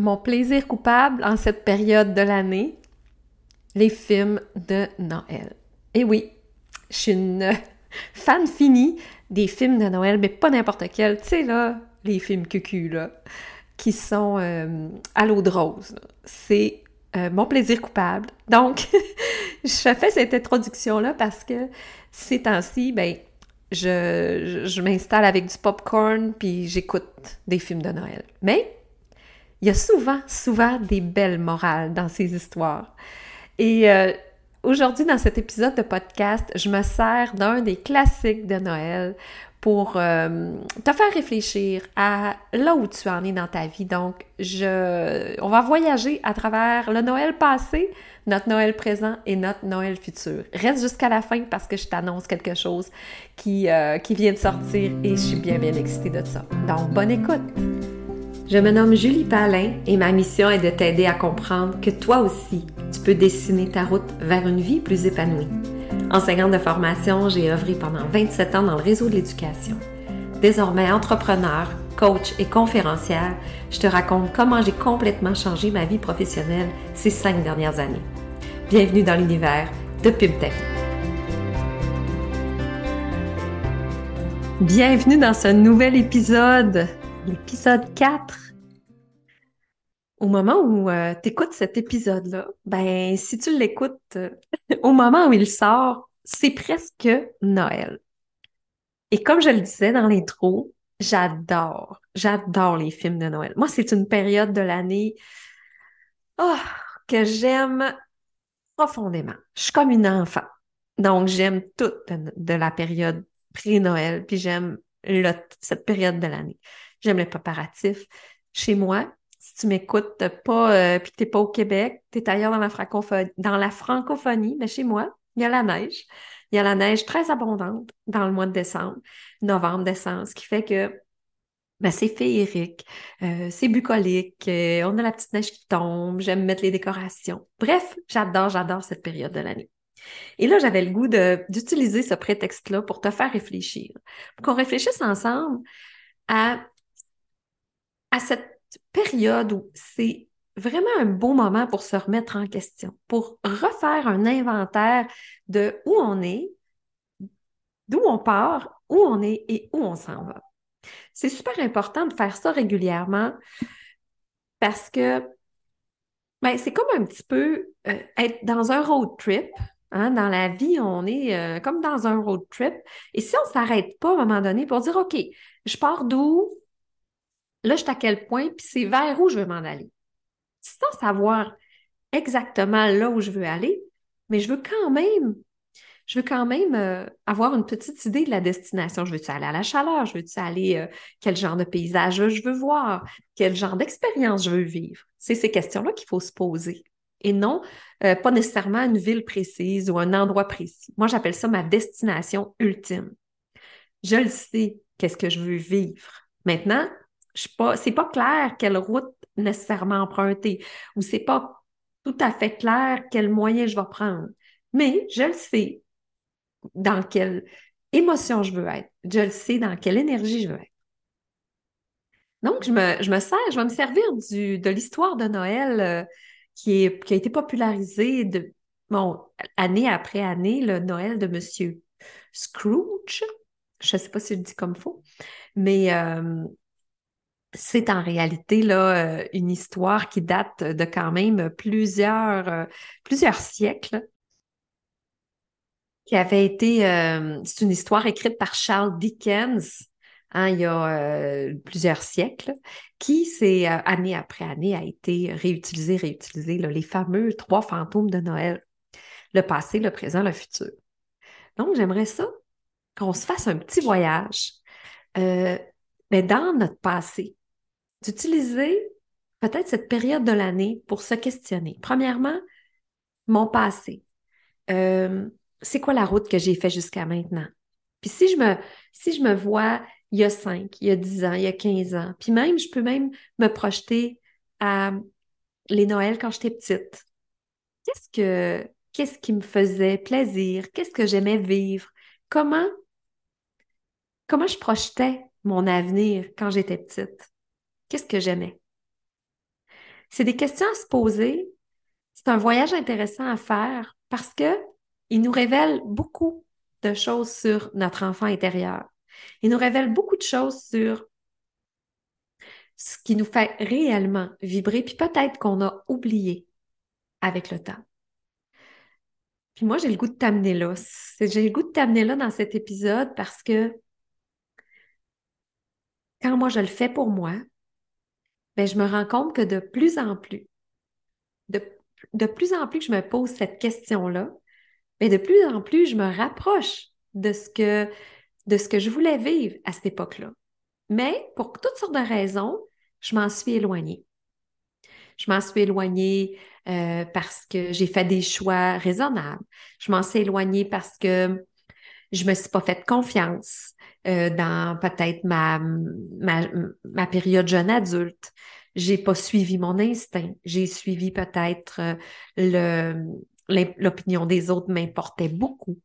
mon plaisir coupable en cette période de l'année, les films de Noël. Et oui, je suis une fan finie des films de Noël, mais pas n'importe quel. Tu sais, là, les films cucu, là, qui sont euh, à l'eau de rose. C'est euh, mon plaisir coupable. Donc, je fais cette introduction-là parce que ces temps-ci, ben, je, je, m'installe avec du popcorn puis j'écoute des films de Noël. Mais il y a souvent, souvent des belles morales dans ces histoires. Et euh, aujourd'hui, dans cet épisode de podcast, je me sers d'un des classiques de Noël pour euh, te faire réfléchir à là où tu en es dans ta vie. Donc, je, on va voyager à travers le Noël passé, notre Noël présent et notre Noël futur. Reste jusqu'à la fin parce que je t'annonce quelque chose qui, euh, qui vient de sortir et je suis bien, bien excitée de ça. Donc, bonne écoute! Je me nomme Julie Palin et ma mission est de t'aider à comprendre que toi aussi, tu peux dessiner ta route vers une vie plus épanouie. Enseignante de formation, j'ai œuvré pendant 27 ans dans le réseau de l'éducation. Désormais entrepreneur, coach et conférencière, je te raconte comment j'ai complètement changé ma vie professionnelle ces cinq dernières années. Bienvenue dans l'univers de Ta Bienvenue dans ce nouvel épisode l'épisode 4. Au moment où euh, tu écoutes cet épisode-là, ben si tu l'écoutes euh, au moment où il sort, c'est presque Noël. Et comme je le disais dans l'intro, j'adore, j'adore les films de Noël. Moi, c'est une période de l'année oh, que j'aime profondément. Je suis comme une enfant. Donc, j'aime toute de, la période pré-Noël, puis j'aime cette période de l'année j'aime les préparatifs. Chez moi, si tu m'écoutes pas, euh, puis que tu n'es pas au Québec, tu es ailleurs dans la, francophonie, dans la francophonie, mais chez moi, il y a la neige. Il y a la neige très abondante dans le mois de décembre, novembre, décembre, ce qui fait que ben, c'est féerique, euh, c'est bucolique, euh, on a la petite neige qui tombe, j'aime mettre les décorations. Bref, j'adore, j'adore cette période de l'année. Et là, j'avais le goût d'utiliser ce prétexte-là pour te faire réfléchir, pour qu'on réfléchisse ensemble à à cette période où c'est vraiment un beau moment pour se remettre en question, pour refaire un inventaire de où on est, d'où on part, où on est et où on s'en va. C'est super important de faire ça régulièrement parce que ben, c'est comme un petit peu euh, être dans un road trip. Hein. Dans la vie, on est euh, comme dans un road trip. Et si on ne s'arrête pas à un moment donné pour dire, OK, je pars d'où, là, je suis à quel point, puis c'est vers où je veux m'en aller. Sans savoir exactement là où je veux aller, mais je veux quand même, je veux quand même euh, avoir une petite idée de la destination. Je veux-tu aller à la chaleur? Je veux-tu aller, euh, quel genre de paysage je veux voir? Quel genre d'expérience je veux vivre? C'est ces questions-là qu'il faut se poser. Et non, euh, pas nécessairement une ville précise ou un endroit précis. Moi, j'appelle ça ma destination ultime. Je le sais, qu'est-ce que je veux vivre. Maintenant, pas, c'est pas clair quelle route nécessairement emprunter ou c'est pas tout à fait clair quel moyen je vais prendre. Mais je le sais dans quelle émotion je veux être. Je le sais dans quelle énergie je veux être. Donc, je me, je me sers, je vais me servir du, de l'histoire de Noël euh, qui, est, qui a été popularisée de, bon, année après année, le Noël de Monsieur Scrooge. Je ne sais pas si je le dis comme faux, mais euh, c'est en réalité là, euh, une histoire qui date de quand même plusieurs, euh, plusieurs siècles, qui avait été, euh, c'est une histoire écrite par Charles Dickens hein, il y a plusieurs siècles, qui, c'est année après année, a été réutilisé, réutilisé, les fameux trois fantômes de Noël, le passé, le présent, le futur. Donc, j'aimerais ça qu'on se fasse un petit voyage, mais dans notre passé, d'utiliser peut-être cette période de l'année pour se questionner. Premièrement, mon passé. Euh, c'est quoi la route que j'ai faite jusqu'à maintenant? Puis si je me, si je me vois il y a 5, il y a 10 ans, il y a 15 ans, puis même, je peux même me projeter à les Noëls quand j'étais petite. Qu'est-ce que, qu'est-ce qui me faisait plaisir? Qu'est-ce que j'aimais vivre? Comment, comment je projetais mon avenir quand j'étais petite? Qu'est-ce que j'aimais? C'est des questions à se poser. C'est un voyage intéressant à faire parce que il nous révèle beaucoup de choses sur notre enfant intérieur. Il nous révèle beaucoup de choses sur ce qui nous fait réellement vibrer, puis peut-être qu'on a oublié avec le temps. Puis moi, j'ai le goût de t'amener là. J'ai le goût de t'amener là dans cet épisode parce que quand moi je le fais pour moi, ben, je me rends compte que de plus en plus, de, de plus en plus que je me pose cette question-là, mais ben, de plus en plus, je me rapproche de ce que, de ce que je voulais vivre à cette époque-là. Mais pour toutes sortes de raisons, je m'en suis éloignée. Je m'en suis éloignée euh, parce que j'ai fait des choix raisonnables. Je m'en suis éloignée parce que je me suis pas fait confiance euh, dans peut-être ma, ma, ma, période jeune adulte. J'ai pas suivi mon instinct. J'ai suivi peut-être euh, le, l'opinion des autres m'importait beaucoup.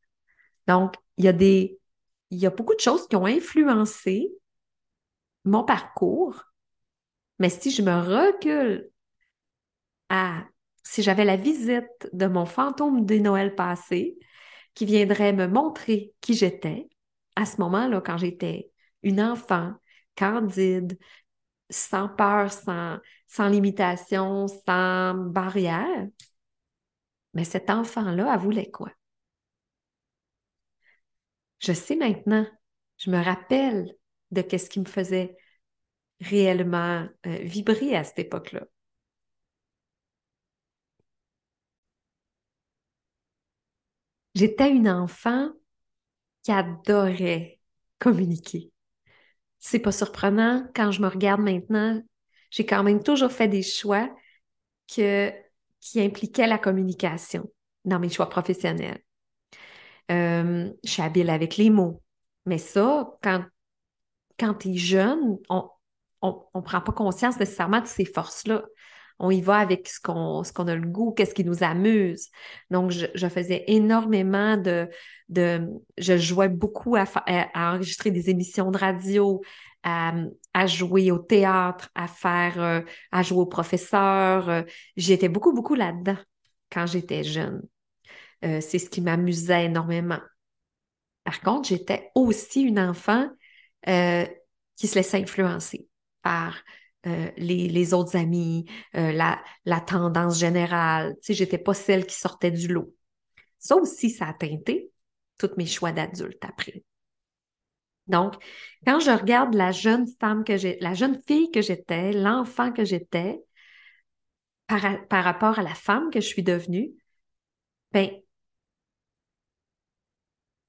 Donc, il y a des, il y a beaucoup de choses qui ont influencé mon parcours. Mais si je me recule à si j'avais la visite de mon fantôme de Noël passé qui viendrait me montrer qui j'étais à ce moment-là, quand j'étais une enfant, candide, sans peur, sans, limitation, sans barrière, mais cet enfant-là, elle voulait quoi? Je sais maintenant, je me rappelle de ce qui me faisait réellement euh, vibrer à cette époque-là. J'étais une enfant qui adorait communiquer. C'est pas surprenant quand je me regarde maintenant. J'ai quand même toujours fait des choix qui impliquaient la communication dans mes choix professionnels. Euh, je suis habile avec les mots. Mais ça, quand, quand tu es jeune, on ne prend pas conscience nécessairement de ces forces-là on y va avec ce qu'on a le goût, qu'est-ce qui nous amuse. Donc, je, faisais énormément de, de... Je jouais beaucoup à, enregistrer des émissions de radio, à, jouer au théâtre, à faire... Euh, à jouer au professeur. Euh, j'étais beaucoup, beaucoup là-dedans quand j'étais jeune. Euh, c'est ce qui m'amusait énormément. Par contre, j'étais aussi une enfant qui se laissait influencer par euh, les, autres amis, euh, la, la, tendance générale. Tu sais, j'étais pas celle qui sortait du lot. Ça aussi, ça a teinté tous mes choix d'adulte après. Donc, quand je regarde la jeune femme que j'ai, la jeune fille que j'étais, l'enfant que j'étais, par, par, rapport à la femme que je suis devenue, ben,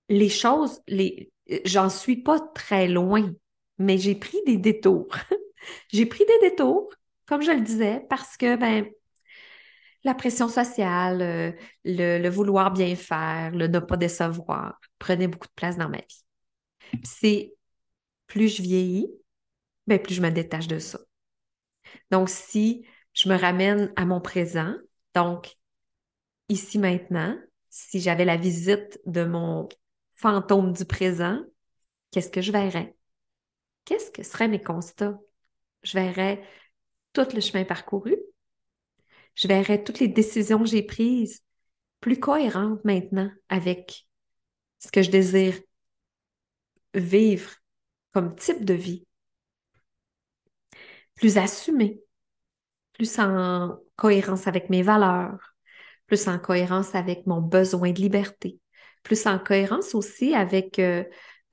les choses, les, j'en suis pas très loin, mais j'ai pris des détours. J'ai pris des détours, comme je le disais, parce que ben, la pression sociale, euh, le, vouloir bien faire, le ne pas décevoir prenait beaucoup de place dans ma vie. C'est plus je vieillis, ben, plus je me détache de ça. Donc, si je me ramène à mon présent, donc ici maintenant, si j'avais la visite de mon fantôme du présent, qu'est-ce que je verrais? Qu'est-ce que seraient mes constats? Je verrais tout le chemin parcouru. Je verrais toutes les décisions que j'ai prises plus cohérentes maintenant avec ce que je désire vivre comme type de vie. Plus assumé, plus en cohérence avec mes valeurs, plus en cohérence avec mon besoin de liberté, plus en cohérence aussi avec euh,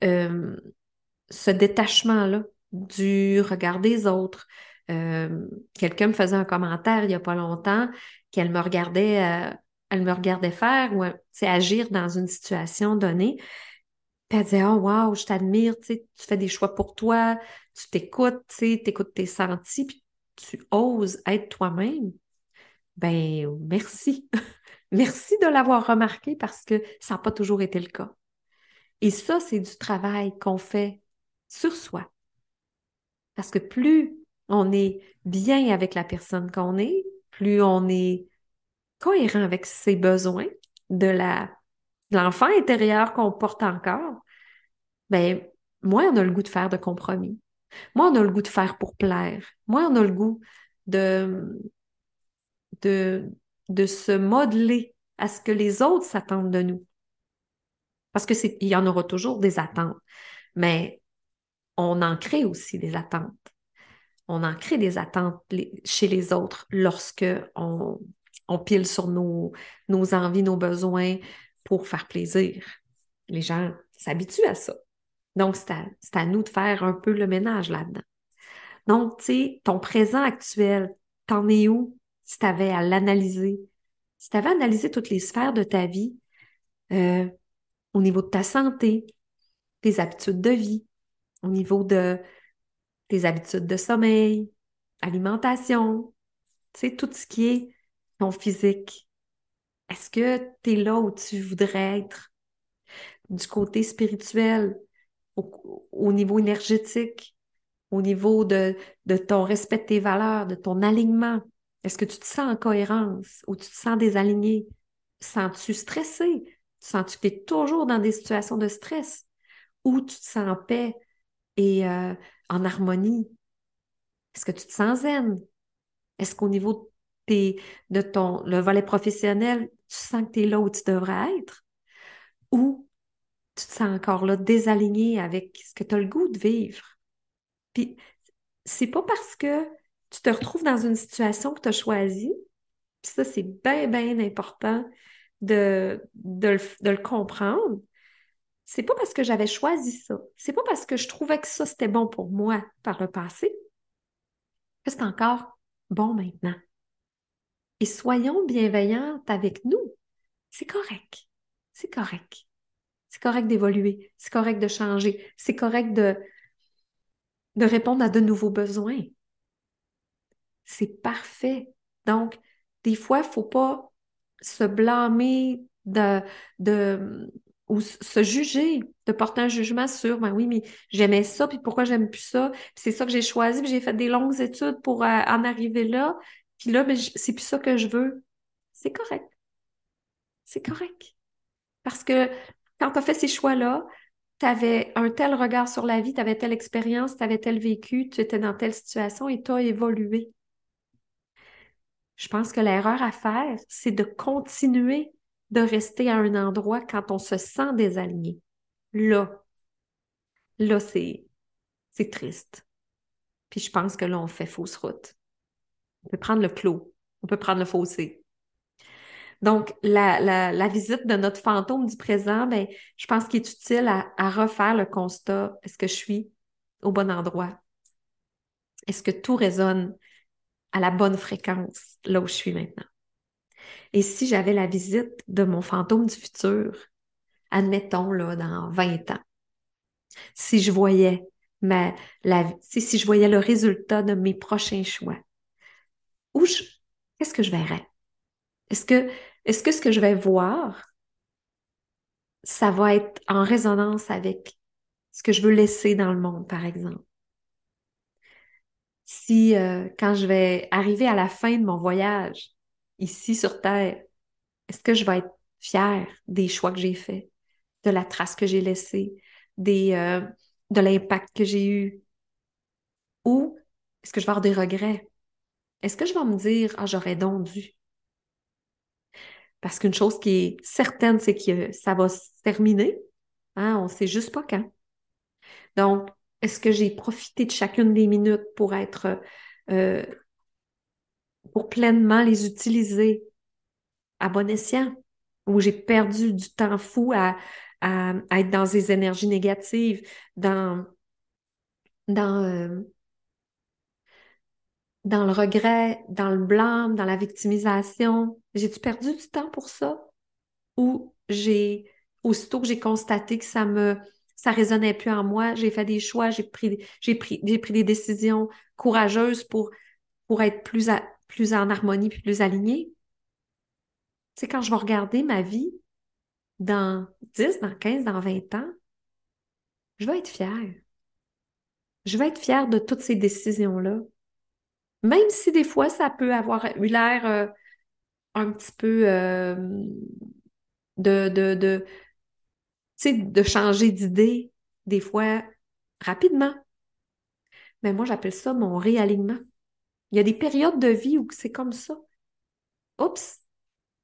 euh, ce détachement-là du regard des autres. Euh, quelqu'un me faisait un commentaire il n'y a pas longtemps qu'elle me regardait, euh, elle me regardait faire ou agir dans une situation donnée. Puis elle disait Oh wow, je t'admire, tu fais des choix pour toi, tu t'écoutes, tu écoutes tes sentis, puis tu oses être toi-même. Ben merci. merci de l'avoir remarqué parce que ça n'a pas toujours été le cas. Et ça, c'est du travail qu'on fait sur soi parce que plus on est bien avec la personne qu'on est, plus on est cohérent avec ses besoins de l'enfant intérieur qu'on porte encore, ben moins on a le goût de faire de compromis. Moi, on a le goût de faire pour plaire. Moi, on a le goût de se modeler à ce que les autres s'attendent de nous. Parce que c'est, il y en aura toujours des attentes, mais on en crée aussi des attentes. On en crée des attentes chez les autres lorsque on, pile sur nos, envies, nos besoins pour faire plaisir. Les gens s'habituent à ça. Donc, c'est à, nous de faire un peu le ménage là-dedans. Donc, tu sais, ton présent actuel, t'en es où? Si tu à l'analyser? Si tu avais analysé toutes les sphères de ta vie, euh, au niveau de ta santé, tes habitudes de vie, au niveau de tes habitudes de sommeil, alimentation, tout ce qui est ton physique. Est-ce que tu es là où tu voudrais être? Du côté spirituel, au, niveau énergétique, au niveau de, de ton respect de tes valeurs, de ton alignement? Est-ce que tu te sens en cohérence ou tu te sens désaligné? Sens-tu stressé? Sens-tu que tu es toujours dans des situations de stress? Ou tu te sens en paix et euh, en harmonie? Est-ce que tu te sens zen? Est-ce qu'au niveau de, de ton le volet professionnel, tu sens que tu es là où tu devrais être? Ou tu te sens encore là désaligné avec ce que tu as le goût de vivre? Puis, c'est pas parce que tu te retrouves dans une situation que tu as choisie, puis ça, c'est bien, bien important de, de, le, comprendre. C'est pas parce que j'avais choisi ça, c'est pas parce que je trouvais que ça, c'était bon pour moi par le passé, que c'est encore bon maintenant. Et soyons bienveillantes avec nous. C'est correct. C'est correct. C'est correct d'évoluer. C'est correct de changer. C'est correct de, répondre à de nouveaux besoins. C'est parfait. Donc, des fois, il ne faut pas se blâmer de ou se juger, de porter un jugement sur ben oui, mais j'aimais ça, puis pourquoi j'aime plus ça? c'est ça que j'ai choisi, puis j'ai fait des longues études pour euh, en arriver là, puis là, ben, c'est plus ça que je veux. C'est correct. C'est correct. Parce que quand tu as fait ces choix-là, tu avais un tel regard sur la vie, tu avais telle expérience, tu avais tel vécu, tu étais dans telle situation et tu as évolué. Je pense que l'erreur à faire, c'est de continuer de rester à un endroit quand on se sent désaligné. Là, là, c'est, triste. Puis je pense que là, on fait fausse route. On peut prendre le clos, on peut prendre le fossé. Donc, la, visite de notre fantôme du présent, ben, je pense qu'il est utile à, refaire le constat. Est-ce que je suis au bon endroit? Est-ce que tout résonne à la bonne fréquence là où je suis maintenant? Et si j'avais la visite de mon fantôme du futur, admettons là, dans 20 ans, si je voyais ma, la, si, si je voyais le résultat de mes prochains choix, où je, qu'est-ce que je verrais? Est-ce que est-ce que ce que je vais voir, ça va être en résonance avec ce que je veux laisser dans le monde, par exemple? Si euh, quand je vais arriver à la fin de mon voyage ici sur Terre, est-ce que je vais être fière des choix que j'ai faits, de la trace que j'ai laissée, des, euh, de l'impact que j'ai eu? Ou est-ce que je vais avoir des regrets? Est-ce que je vais me dire, ah, j'aurais donc dû? Parce qu'une chose qui est certaine, c'est que ça va se terminer. Hein, on ne sait juste pas quand. Donc, est-ce que j'ai profité de chacune des minutes pour être, euh, pour pleinement les utiliser à bon escient? Ou j'ai perdu du temps fou à, être dans des énergies négatives, dans, dans, euh, dans le regret, dans le blâme, dans la victimisation. J'ai-tu perdu du temps pour ça? Ou j'ai, aussitôt que j'ai constaté que ça me, ça résonnait plus en moi, j'ai fait des choix, j'ai pris, j'ai pris, j'ai pris des décisions courageuses pour, pour être plus, plus en harmonie puis plus alignée. Sais, quand je vais regarder ma vie dans 10, dans 15, dans 20 ans, je vais être fière. Je vais être fière de toutes ces décisions-là. Même si des fois, ça peut avoir eu l'air euh, un petit peu euh, de, de, de changer d'idée, des fois rapidement. Mais moi, j'appelle ça mon réalignement. Il y a des périodes de vie où c'est comme ça. oups,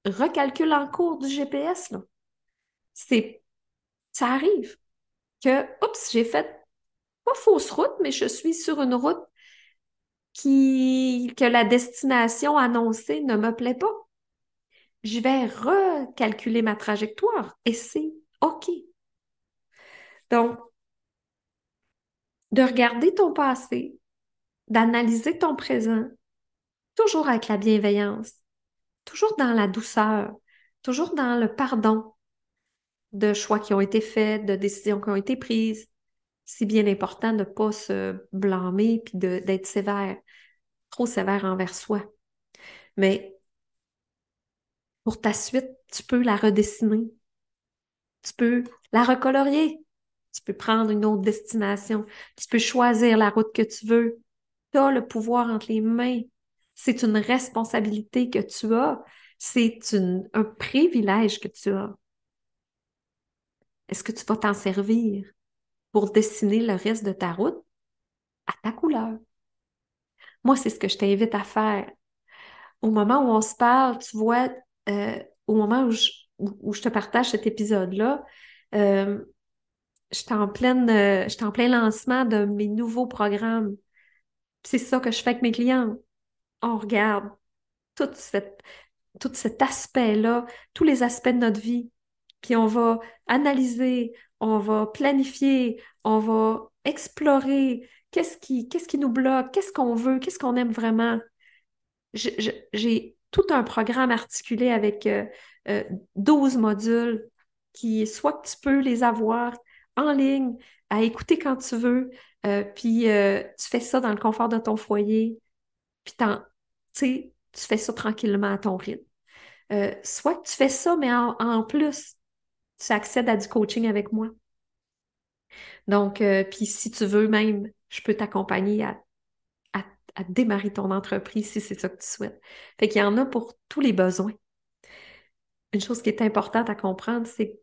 recalcule en cours du GPS. C'est, ça arrive que, oups, j'ai fait pas fausse route, mais je suis sur une route qui, que la destination annoncée ne me plaît pas. Je vais recalculer ma trajectoire et c'est OK. Donc, de regarder ton passé, d'analyser ton présent, toujours avec la bienveillance, toujours dans la douceur, toujours dans le pardon de choix qui ont été faits, de décisions qui ont été prises. C'est bien important de ne pas se blâmer puis d'être sévère, trop sévère envers soi. Mais pour ta suite, tu peux la redessiner. Tu peux la recolorier. Tu peux prendre une autre destination. Tu peux choisir la route que tu veux. Tu as le pouvoir entre les mains. C'est une responsabilité que tu as. C'est un privilège que tu as. Est-ce que tu vas t'en servir pour dessiner le reste de ta route? À ta couleur? Moi, c'est ce que je t'invite à faire. Au moment où on se parle, tu vois, euh, au moment où je, je, te partage cet épisode-là, euh, j'étais en pleine, euh, en plein lancement de mes nouveaux programmes. C'est ça que je fais avec mes clients. On regarde tout, cet aspect-là, tous les aspects de notre vie, puis on va analyser, on va planifier, on va explorer qu'est-ce qui, qu'est-ce qui nous bloque, qu'est-ce qu'on veut, qu'est-ce qu'on aime vraiment? J'ai tout un programme articulé avec 12 euh, euh, modules qui, soit que tu peux les avoir en ligne, à écouter quand tu veux, euh, puis tu fais ça dans le confort de ton foyer, puis tu fais ça tranquillement à ton rythme. soit que tu fais ça, mais en, plus, tu accèdes à du coaching avec moi. Donc, puis si tu veux même, je peux t'accompagner à à démarrer ton entreprise si c'est ça que tu souhaites. Fait qu'il y en a pour tous les besoins. Une chose qui est importante à comprendre, c'est que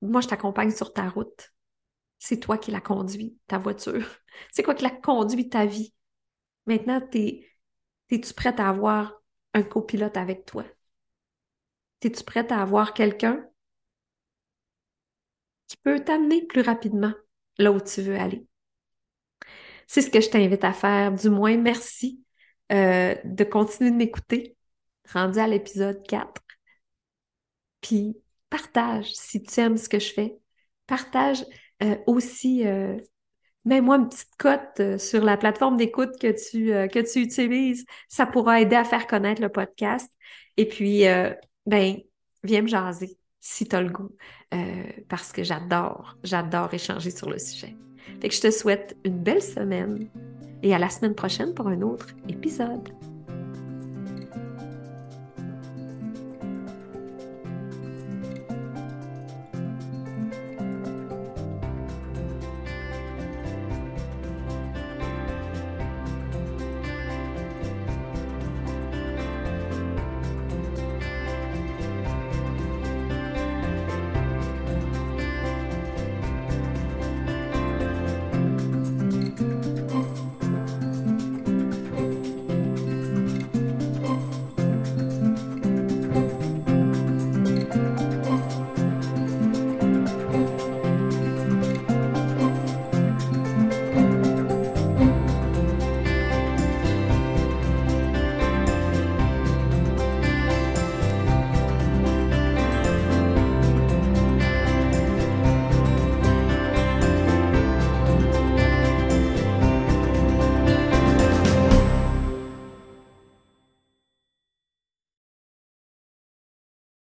moi, je t'accompagne sur ta route. C'est toi qui la conduis, ta voiture. C'est quoi qui la conduit ta vie? Maintenant, es, es-tu prête à avoir un copilote avec toi? Es-tu prête à avoir quelqu'un qui peut t'amener plus rapidement là où tu veux aller? c'est ce que je t'invite à faire. Du moins, merci euh, de continuer de m'écouter, rendu à l'épisode 4. Puis, partage si tu aimes ce que je fais. Partage euh, aussi, euh, mets-moi une petite cote sur la plateforme d'écoute que tu, que tu utilises. Ça pourra aider à faire connaître le podcast. Et puis, ben, viens me jaser si tu as le goût, parce que j'adore, j'adore échanger sur le sujet. Fait que je te souhaite une belle semaine et à la semaine prochaine pour un autre épisode.